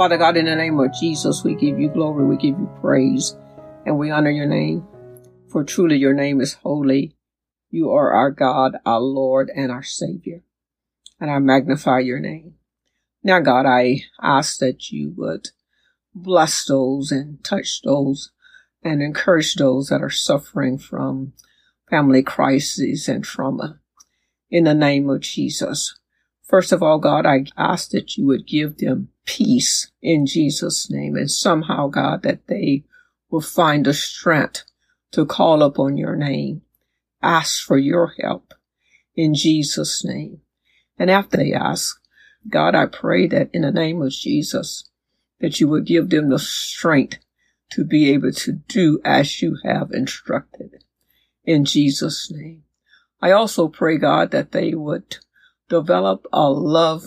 Father God, in the name of Jesus, we give you glory, we give you praise, and we honor your name. For truly your name is holy. You are our God, our Lord, and our Savior. And I magnify your name. Now, God, I ask that you would bless those and touch those and encourage those that are suffering from family crises and trauma in the name of Jesus. First of all, God, I ask that you would give them peace in Jesus' name and somehow, God, that they will find the strength to call upon your name, ask for your help in Jesus' name. And after they ask, God, I pray that in the name of Jesus, that you would give them the strength to be able to do as you have instructed in Jesus' name. I also pray, God, that they would develop a love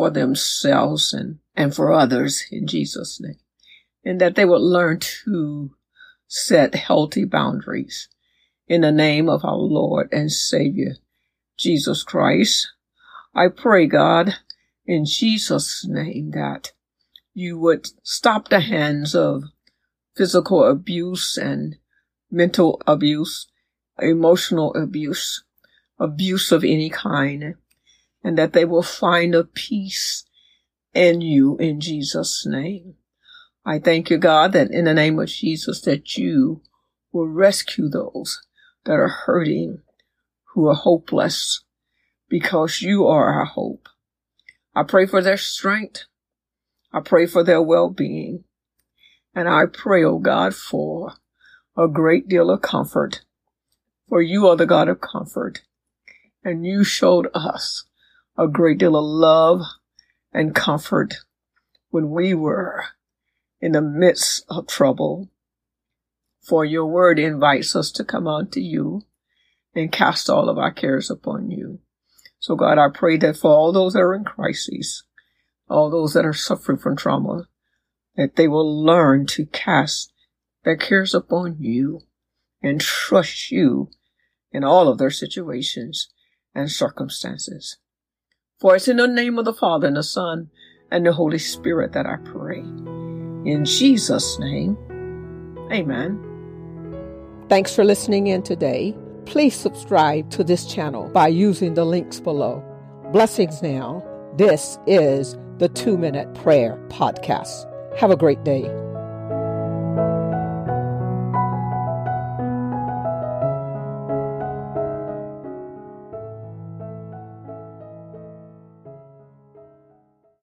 for themselves and, and for others in Jesus' name. And that they would learn to set healthy boundaries in the name of our Lord and Savior, Jesus Christ. I pray, God, in Jesus' name that you would stop the hands of physical abuse and mental abuse emotional abuse, abuse of any kind, and that they will find a peace in you in Jesus' name. I thank you, God, that in the name of Jesus, that you will rescue those that are hurting, who are hopeless, because you are our hope. I pray for their strength. I pray for their well-being. And I pray, oh God, for a great deal of comfort for you are the God of comfort. And you showed us a great deal of love and comfort when we were in the midst of trouble. For your word invites us to come unto you and cast all of our cares upon you. So God, I pray that for all those that are in crises, all those that are suffering from trauma, that they will learn to cast their cares upon you and trust you in all of their situations and circumstances. For it's in the name of the Father and the Son and the Holy Spirit that I pray. In Jesus' name, amen. Thanks for listening in today. Please subscribe to this channel by using the links below. Blessings now. This is the Two Minute Prayer Podcast. Have a great day.